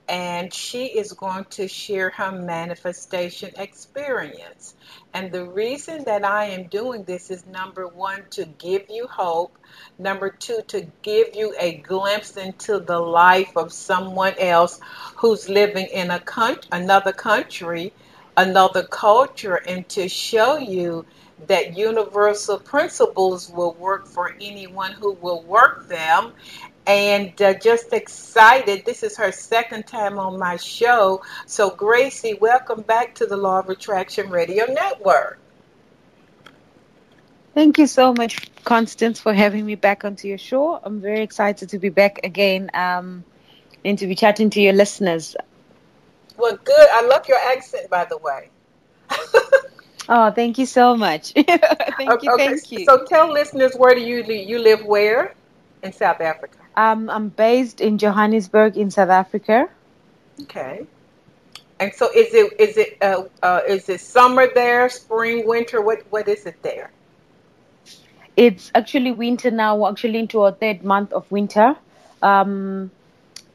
S1: And she is going to share her manifestation experience. And the reason that I am doing this is number one, to give you hope. Number two, to give you a glimpse into the life of someone else who's living in a coun- another country another culture and to show you that universal principles will work for anyone who will work them. And uh, just excited. This is her second time on my show. So, Gracie, welcome back to the Law of Attraction Radio Network.
S5: Thank you so much, Constance, for having me back onto your show. I'm very excited to be back again um, and to be chatting to your listeners.
S1: Well, good. I love your accent, by the way.
S5: Oh, thank you so much. thank you,
S1: okay,
S5: thank you.
S1: So, tell listeners where do you live? You live where? In South Africa.
S5: Um, I'm based in Johannesburg, in South Africa.
S1: Okay. And so, is it is it uh, uh, is it summer there, spring, winter? What what is it there?
S5: It's actually winter now. We're actually into our third month of winter. Um,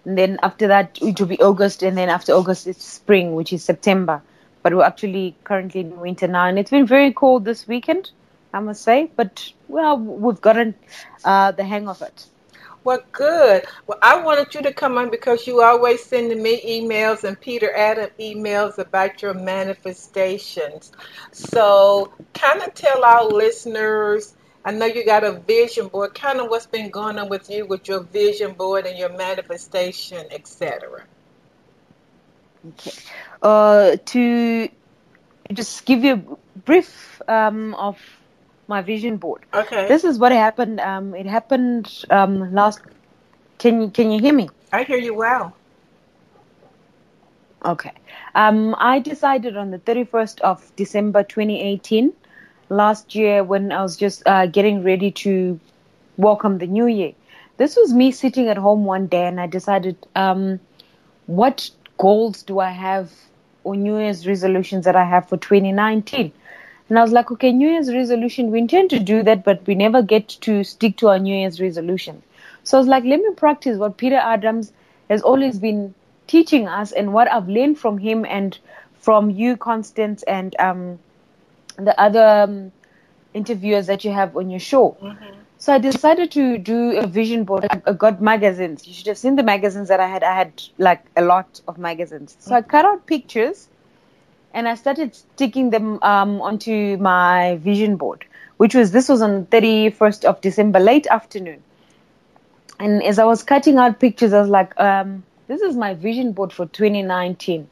S5: and then after that, it will be August, and then after August, it's spring, which is September. But we're actually currently in winter now, and it's been very cold this weekend, I must say. But well, we've gotten uh, the hang of it.
S1: Well, good. Well, I wanted you to come on because you always sending me emails and Peter Adam emails about your manifestations. So, kind of tell our listeners. I know you got a vision board. Kind of what's been going on with you with your vision board and your manifestation, etc.
S5: Okay. Uh, to just give you a brief um, of my vision board.
S1: Okay.
S5: This is what happened. Um, it happened um, last. Can you can you hear me?
S1: I hear you well.
S5: Okay. Um, I decided on the 31st of December 2018 last year when I was just uh, getting ready to welcome the new year. This was me sitting at home one day and I decided, um, what goals do I have or New Year's resolutions that I have for 2019? And I was like, okay, New Year's resolution, we intend to do that, but we never get to stick to our New Year's resolution. So I was like, let me practice what Peter Adams has always been teaching us and what I've learned from him and from you, Constance, and um, the other um, interviewers that you have on your show. Mm-hmm. So I decided to do a vision board. I got magazines. You should have seen the magazines that I had. I had like a lot of magazines. So I cut out pictures and I started sticking them um, onto my vision board, which was this was on 31st of December, late afternoon. And as I was cutting out pictures, I was like, um, this is my vision board for 2019.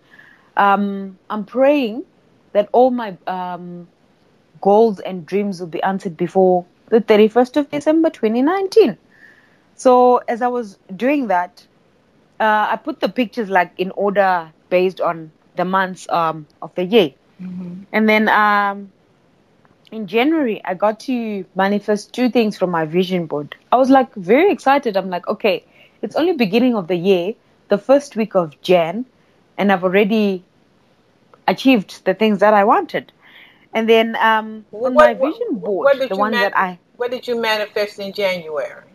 S5: Um, I'm praying that all my um, goals and dreams will be answered before the 31st of December 2019. So as I was doing that, uh, I put the pictures like in order based on the months um, of the year. Mm-hmm. And then um, in January, I got to manifest two things from my vision board. I was like very excited. I'm like, okay, it's only beginning of the year, the first week of Jan, and I've already achieved the things that I wanted. And then um, on what, my vision board, the one that I
S1: what did you manifest in January?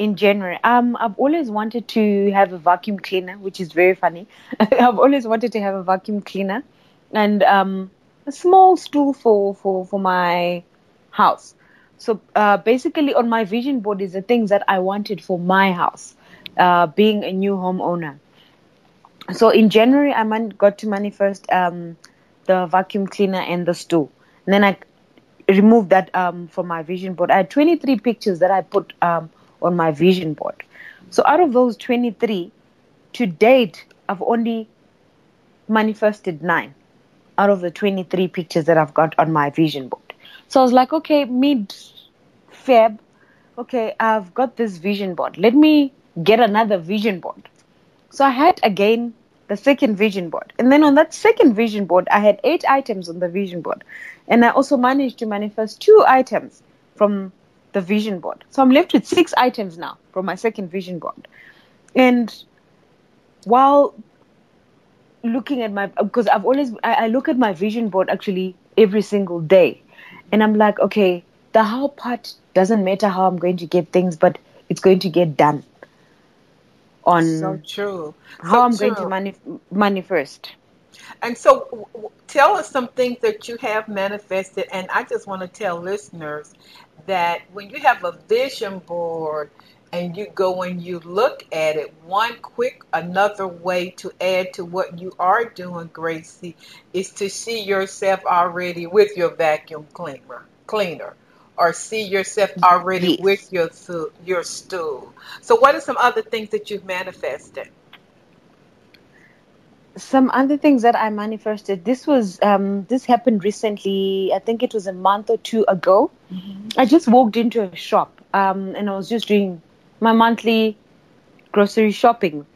S5: In January, um, I've always wanted to have a vacuum cleaner, which is very funny. I've always wanted to have a vacuum cleaner, and um, a small stool for for for my house. So uh, basically, on my vision board is the things that I wanted for my house, uh, being a new homeowner. So in January, I man- got to manifest um, the vacuum cleaner and the stool. And then I removed that um, from my vision board. I had 23 pictures that I put um, on my vision board. So out of those 23, to date, I've only manifested nine out of the 23 pictures that I've got on my vision board. So I was like, okay, mid Feb, okay, I've got this vision board. Let me get another vision board. So I had again the second vision board. And then on that second vision board, I had eight items on the vision board. And I also managed to manifest two items from the vision board. So I'm left with six items now from my second vision board. And while looking at my, because I've always, I, I look at my vision board actually every single day. And I'm like, okay, the how part doesn't matter how I'm going to get things, but it's going to get done on
S1: so true.
S5: how so I'm true. going to mani- manifest.
S1: And so, w- w- tell us some things that you have manifested. And I just want to tell listeners that when you have a vision board and you go and you look at it, one quick another way to add to what you are doing, Gracie, is to see yourself already with your vacuum cleaner. Cleaner or see yourself already yes. with your your stool. So, what are some other things that you've manifested?
S5: Some other things that I manifested. This was um, this happened recently. I think it was a month or two ago. Mm-hmm. I just walked into a shop um, and I was just doing my monthly grocery shopping.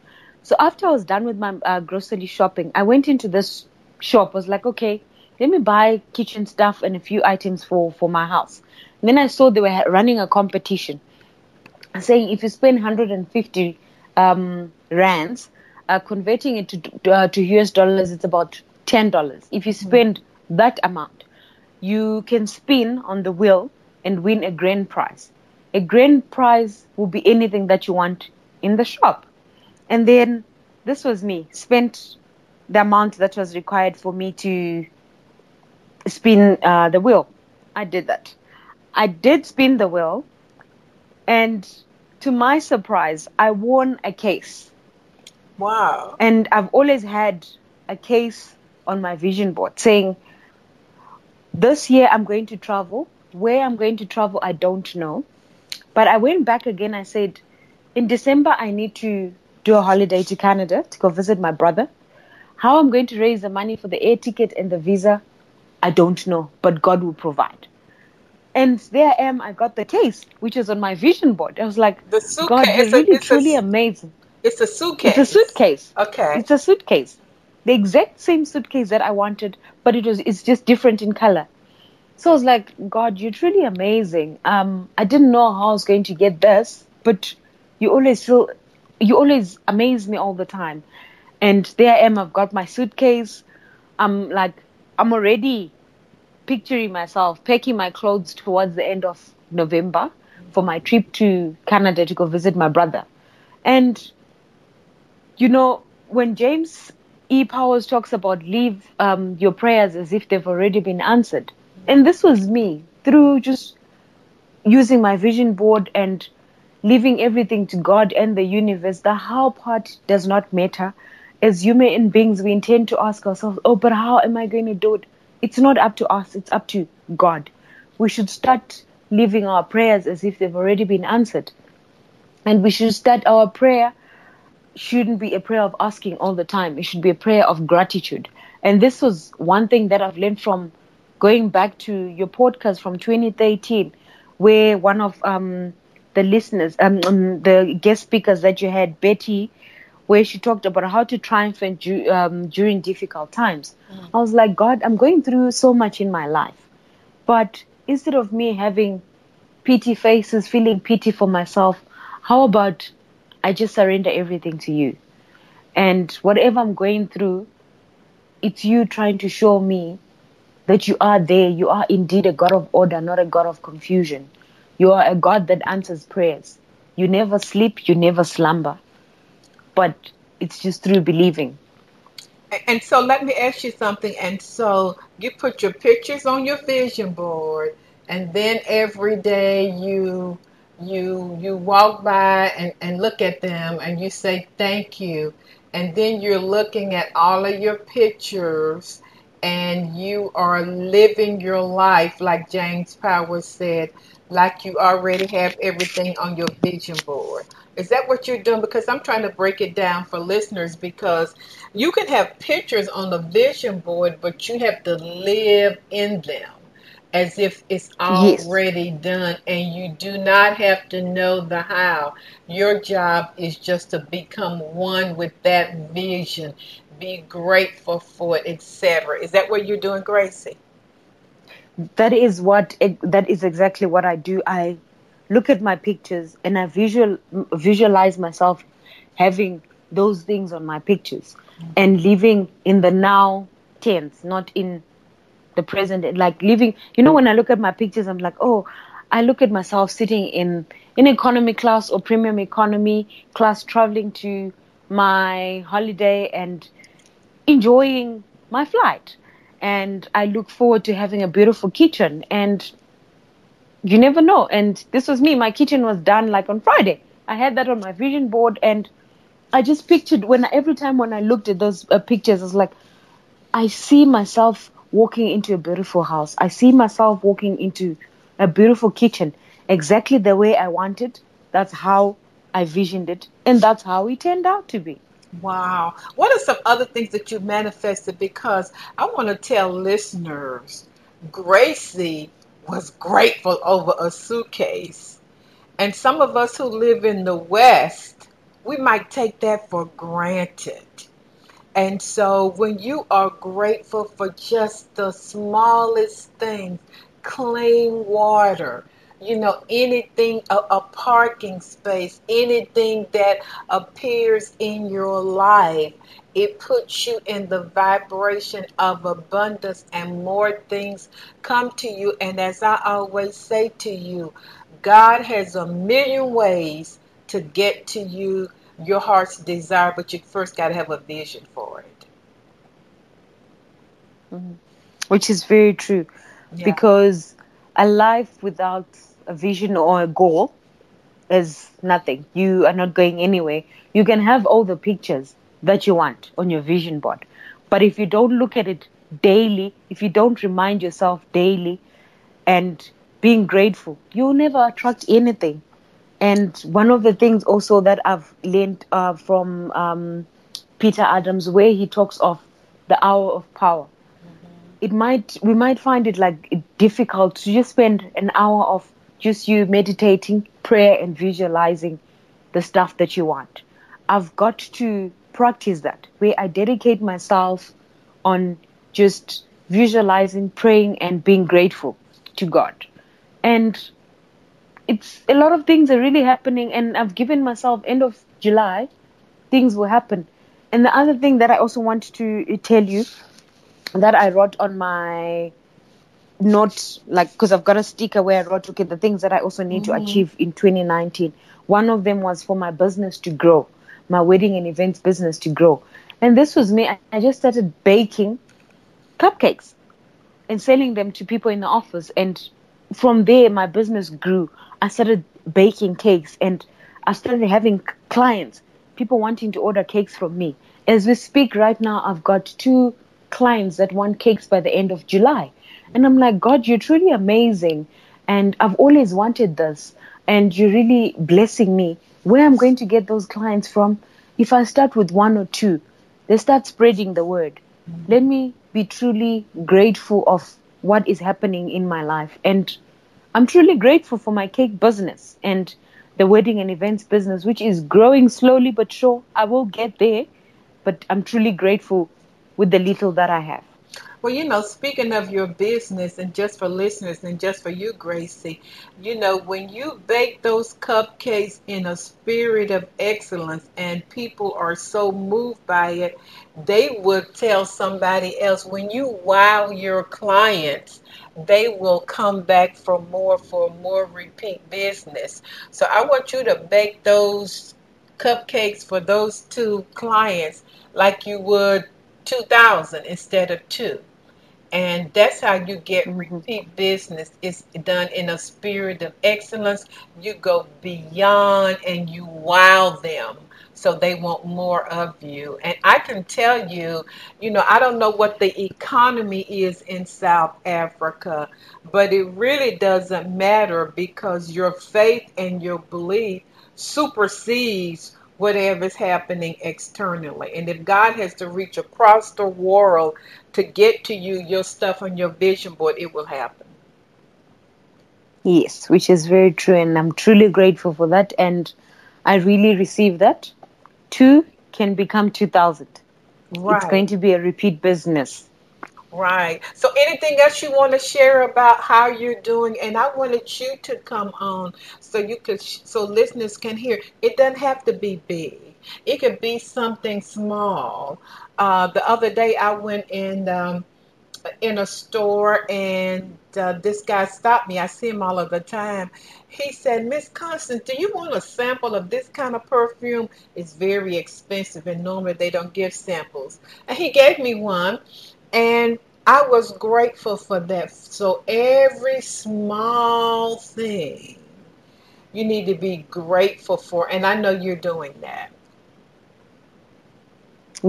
S5: So after I was done with my uh, grocery shopping, I went into this shop. I was like, okay, let me buy kitchen stuff and a few items for for my house. And then I saw they were running a competition saying if you spend 150 um, rands, uh, converting it to, uh, to US dollars, it's about $10. If you spend mm-hmm. that amount, you can spin on the wheel and win a grand prize. A grand prize will be anything that you want in the shop. And then this was me, spent the amount that was required for me to spin uh, the wheel. I did that. I did spin the wheel, and to my surprise, I won a case.
S1: Wow.
S5: And I've always had a case on my vision board saying, This year I'm going to travel. Where I'm going to travel, I don't know. But I went back again. I said, In December, I need to do a holiday to Canada to go visit my brother. How I'm going to raise the money for the air ticket and the visa, I don't know, but God will provide. And there I am, I got the case, which is on my vision board. I was like. God, you're really, truly amazing.
S1: It's a suitcase.
S5: It's a suitcase.
S1: Okay.
S5: It's a suitcase. the exact same suitcase that I wanted, but it was it's just different in color. So I was like, God, you're truly amazing. Um, I didn't know how I was going to get this, but you always feel, you always amaze me all the time. And there I am. I've got my suitcase. I'm like, I'm already picturing myself packing my clothes towards the end of November for my trip to Canada to go visit my brother. And, you know, when James E. Powers talks about leave um, your prayers as if they've already been answered. And this was me through just using my vision board and leaving everything to God and the universe. The how part does not matter. As human beings, we intend to ask ourselves, oh, but how am I going to do it? It's not up to us, it's up to God. We should start leaving our prayers as if they've already been answered. And we should start our prayer shouldn't be a prayer of asking all the time. It should be a prayer of gratitude. And this was one thing that I've learned from going back to your podcast from 2013, where one of um, the listeners, um, um, the guest speakers that you had, Betty, where she talked about how to triumph um, during difficult times. Mm. I was like, God, I'm going through so much in my life. But instead of me having pity faces, feeling pity for myself, how about I just surrender everything to you. And whatever I'm going through, it's you trying to show me that you are there. You are indeed a God of order, not a God of confusion. You are a God that answers prayers. You never sleep, you never slumber. But it's just through believing.
S1: And so let me ask you something. And so you put your pictures on your vision board, and then every day you you you walk by and, and look at them and you say thank you. And then you're looking at all of your pictures and you are living your life like James Powers said like you already have everything on your vision board. Is that what you're doing? Because i'm trying to break it down for listeners because you can have pictures on the vision board but you have to live in them as if it's already yes. done and you do not have to know the how. Your job is just to become one with that vision, be grateful for it, etc. Is that what you're doing, Gracie?
S5: That is what that is exactly what I do. I look at my pictures and I visual visualize myself having those things on my pictures mm-hmm. and living in the now tense, not in the present like living you know when i look at my pictures i'm like oh i look at myself sitting in in economy class or premium economy class traveling to my holiday and enjoying my flight. And i look forward to having a beautiful kitchen. And you never know. And this was me. My kitchen was done like on friday. I had that on my vision board. And i just pictured when every time when i looked at those uh, pictures i was like i see myself walking into a beautiful house. I see myself walking into a beautiful kitchen exactly the way I wanted. That's how I visioned it, and that's how it turned out to be.
S1: Wow. What are some other things that you manifested? Because I want to tell listeners Gracie was grateful over a suitcase. And some of us who live in the West, we might take that for granted. And so when you are grateful for just the smallest things, clean water, you know, anything, a, a, parking space, anything that appears in your life, it puts you in the vibration of abundance and more things come to you. And as I always say to you, God has a million ways to get to you your heart's desire, but you first got to have a vision for it.
S5: Mm-hmm. Which is very true, yeah. because a life without a vision or a goal is nothing. You are not going anywhere. You can have all the pictures that you want on your vision board, but if you don't look at it daily, if you don't remind yourself daily and being grateful, you'll never attract anything. And one of the things also that I've learned uh, from um, Peter Adams, where he talks of the hour of power. It might we might find it like difficult to just spend an hour of just you meditating, prayer, and visualizing the stuff that you want. I've got to practice that, where I dedicate myself on just visualizing, praying, and being grateful to God. And it's a lot of things are really happening, and I've given myself end of July, things will happen. And the other thing that I also want to tell you that I wrote on my note, like, because I've got a sticker where I wrote, okay, the things that I also need mm-hmm. to achieve in 2019. One of them was for my business to grow, my wedding and events business to grow. And this was me. I just started baking cupcakes and selling them to people in the office. And from there, my business grew. I started baking cakes and I started having clients, people wanting to order cakes from me. As we speak right now, I've got two clients that want cakes by the end of July. And I'm like, God, you're truly amazing. And I've always wanted this. And you're really blessing me. Where am I'm going to get those clients from, if I start with one or two, they start spreading the word. Let me be truly grateful of what is happening in my life. And I'm truly grateful for my cake business and the wedding and events business, which is growing slowly but sure. I will get there, but I'm truly grateful with the little that I have.
S1: Well, you know, speaking of your business and just for listeners and just for you, Gracie, you know, when you bake those cupcakes in a spirit of excellence and people are so moved by it, they would tell somebody else. When you wow your clients, they will come back for more, for more repeat business. So I want you to bake those cupcakes for those two clients like you would 2000 instead of two. And that's how you get mm-hmm. repeat business. It's done in a spirit of excellence. You go beyond and you wow them so they want more of you. And i can tell you you know i don't know what the economy is in south africa but it really doesn't matter because your faith and your belief supersedes whatever is happening externally. And if God has to reach across the world to get to you, your stuff on your vision board, it will happen.
S5: Yes, which is very true. And I'm truly grateful for that. And I really receive that. Two can become 2,000. Right. It's going to be a repeat business.
S1: Right. So, anything else you want to share about how you're doing? And I wanted you to come on so you could, so listeners can hear. It doesn't have to be big. It could be something small. Uh, the other day, I went in um, in a store, and uh, this guy stopped me. I see him all of the time. He said, "Miss Constance, do you want a sample of this kind of perfume? It's very expensive, and normally they don't give samples." And he gave me one. And I was grateful for that. So every small thing you need to be grateful for. And I know you're doing that.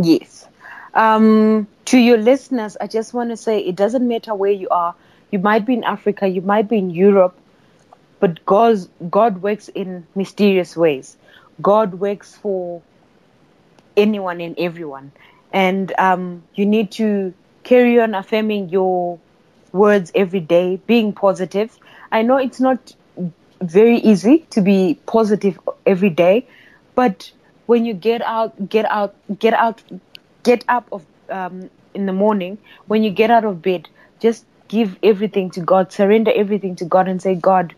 S5: Yes. Um, to your listeners, I just want to say it doesn't matter where you are. You might be in Africa, you might be in Europe, but God's, God works in mysterious ways. God works for anyone and everyone. And um, you need to carry on affirming your words every day, being positive. I know it's not very easy to be positive every day, but when you get out, get out, get out, get up of um, in the morning, when you get out of bed, just give everything to God, surrender everything to God, and say, God,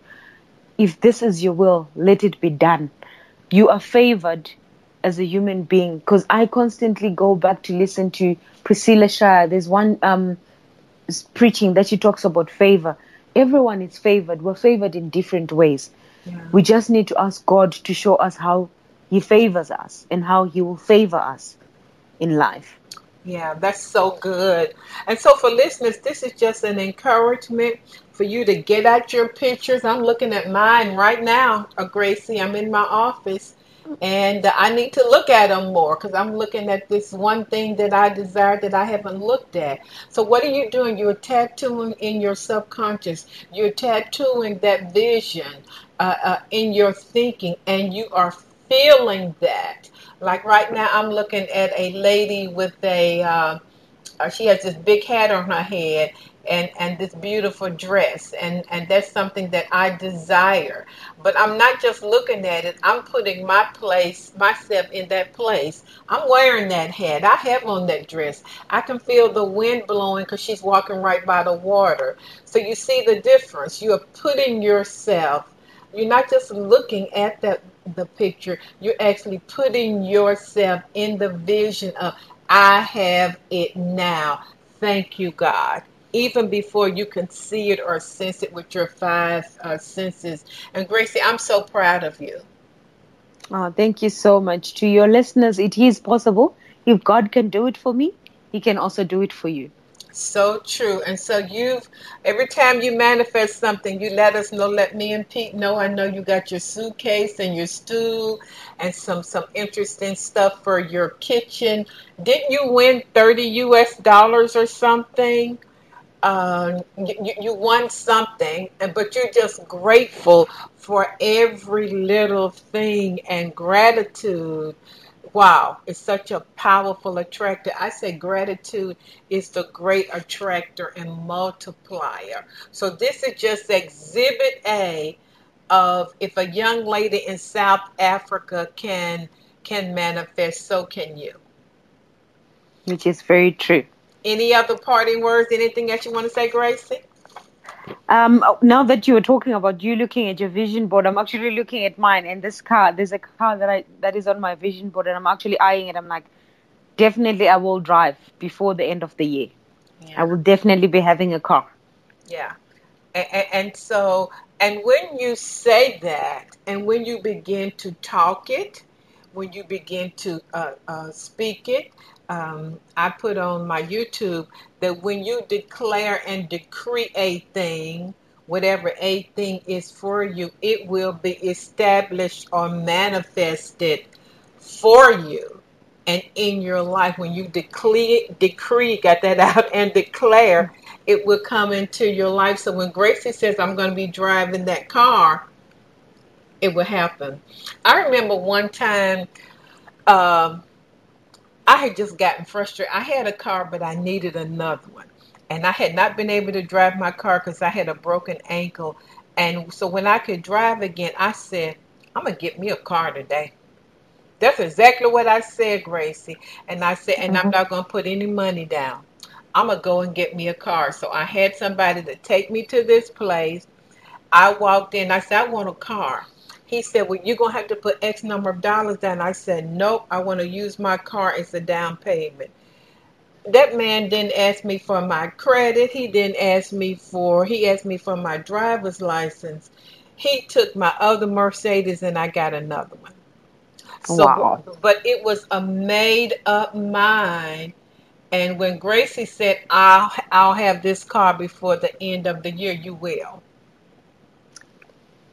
S5: if this is your will, let it be done. You are favored as a human being because I constantly go back to listen to Priscilla Shirer. There's one um, preaching that she talks about favor. Everyone is favored. We're favored in different ways. Yeah. We just need to ask God to show us how He favors us and how He will favor us in life.
S1: Yeah, that's so good. And so, for listeners, this is just an encouragement for you to get out your pictures. I'm looking at mine right now, uh, Gracie. I'm in my office and I need to look at them more because I'm looking at this one thing that I desire that I haven't looked at. So, what are you doing? You're tattooing in your subconscious, you're tattooing that vision uh, uh, in your thinking, and you are feeling that. Like right now, I'm looking at a lady with a, uh, uh she has this big hat on her head, and and this beautiful dress and and that's something that I desire. But I'm not just looking at it I'm putting my place myself in that place. I'm wearing that hat. I have on that dress. I can feel the wind blowing because she's walking right by the water. So you see the difference. You're putting yourself you're not just looking at that the picture you're actually putting yourself in the vision of I have it now. Thank you God even before you can see it or sense it with your five uh, senses. And Gracie, I'm so proud of you.
S5: Oh, thank you so much. To your listeners, it is possible. If God can do it for me, He can also do it for you.
S1: So true. And so you've every time you manifest something, you let us know, let me and Pete know. I know you got your suitcase and your stool and some some interesting stuff for your kitchen. Didn't you win 30 US dollars or something? Uh, you, you won something, but you're just grateful for every little thing and gratitude. Wow, it's such a powerful attractor. I say gratitude is the great attractor and multiplier. So, this is just exhibit A of if a young lady in South Africa can can manifest, so can you.
S5: Which is very true.
S1: Any other parting words? Anything that you want to say, Gracie?
S5: Um, now that you were talking about you looking at your vision board, I'm actually looking at mine. And this car, there's a car that I that is on my vision board, and I'm actually eyeing it. I'm like, definitely, I will drive before the end of the year. Yeah. I will definitely be having a car.
S1: Yeah, and, and so, and when you say that, and when you begin to talk it, when you begin to uh, uh, speak it, um, I put on my YouTube that when you declare and decree a thing, whatever a thing is for you, it will be established or manifested for you and in your life. When you decree, decree, got that out, and declare, it will come into your life. So when Gracie says, I'm going to be driving that car, it will happen. I remember one time. Um, I had just gotten frustrated. I had a car, but I needed another one. And I had not been able to drive my car because I had a broken ankle. And so when I could drive again, I said, I'm going to get me a car today. That's exactly what I said, Gracie. And I said, and I'm mm-hmm. not going to put any money down. I'm going to go and get me a car. So I had somebody to take me to this place. I walked in. I said, I want a car. He said, Well, you're going to have to put X number of dollars down. I said, Nope, I want to use my car as a down payment. That man didn't ask me for my credit. He didn't ask me for, he asked me for my driver's license. He took my other Mercedes and I got another one. So, wow. but it was a made up mind. And when Gracie said, I'll, I'll have this car before the end of the year, you will.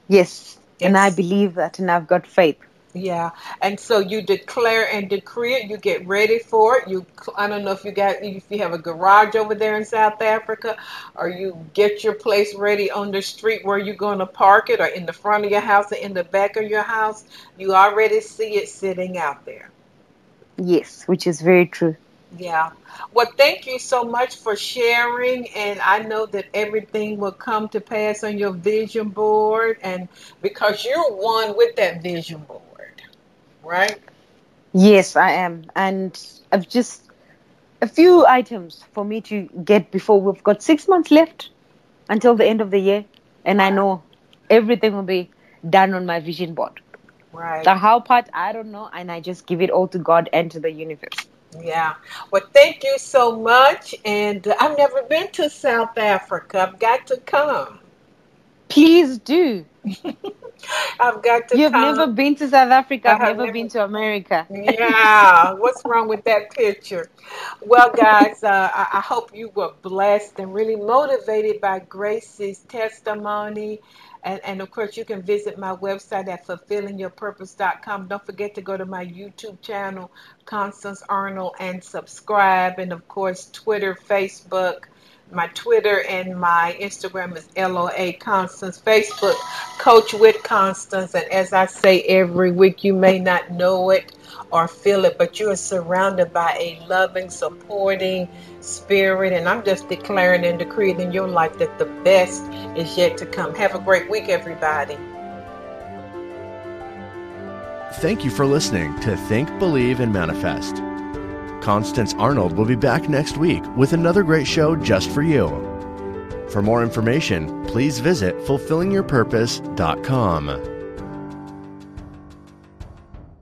S5: Yes, and I believe that, and I've got faith.
S1: Yeah, and so you declare and decree it. You get ready for it. You, I don't know if you got if you have a garage over there in South Africa, or you get your place ready on the street where you're going to park it, or in the front of your house, or in the back of your house. You already see it sitting out there.
S5: Yes, which is very true.
S1: Yeah. Well, thank you so much for sharing. And I know that everything will come to pass on your vision board. And because you're one with that vision board, right?
S5: Yes, I am. And I've just a few items for me to get before we've got six months left until the end of the year. And I know everything will be done on my vision board.
S1: Right.
S5: The how part, I don't know. And I just give it all to God and to the universe.
S1: Yeah. Well, thank you so much. And I've never been to South Africa. I've got to come.
S5: Please do.
S1: I've got to
S5: You've
S1: come.
S5: never been to South Africa. I've never, never, been to America.
S1: yeah. What's wrong with that picture? Well, guys, uh, I, I hope you were blessed and really motivated by Gracie's testimony and, and of course, you can visit my website at fulfillingyourpurpose.com. Don't forget to go to my YouTube channel, Constance Arnold, and subscribe. And of course, Twitter, Facebook, My Twitter and my Instagram is LOA Constance. Facebook, Coach with Constance. And as I say every week, you may not know it or feel it, but you are surrounded by a loving, supporting spirit. And I'm just declaring and decreeing in your life that the best is yet to come. Have a great week, everybody.
S6: Thank you for listening to Think, Believe, and Manifest. Constance Arnold will be back next week with another great show just for you. For more information, please visit fulfillingyourpurpose.com.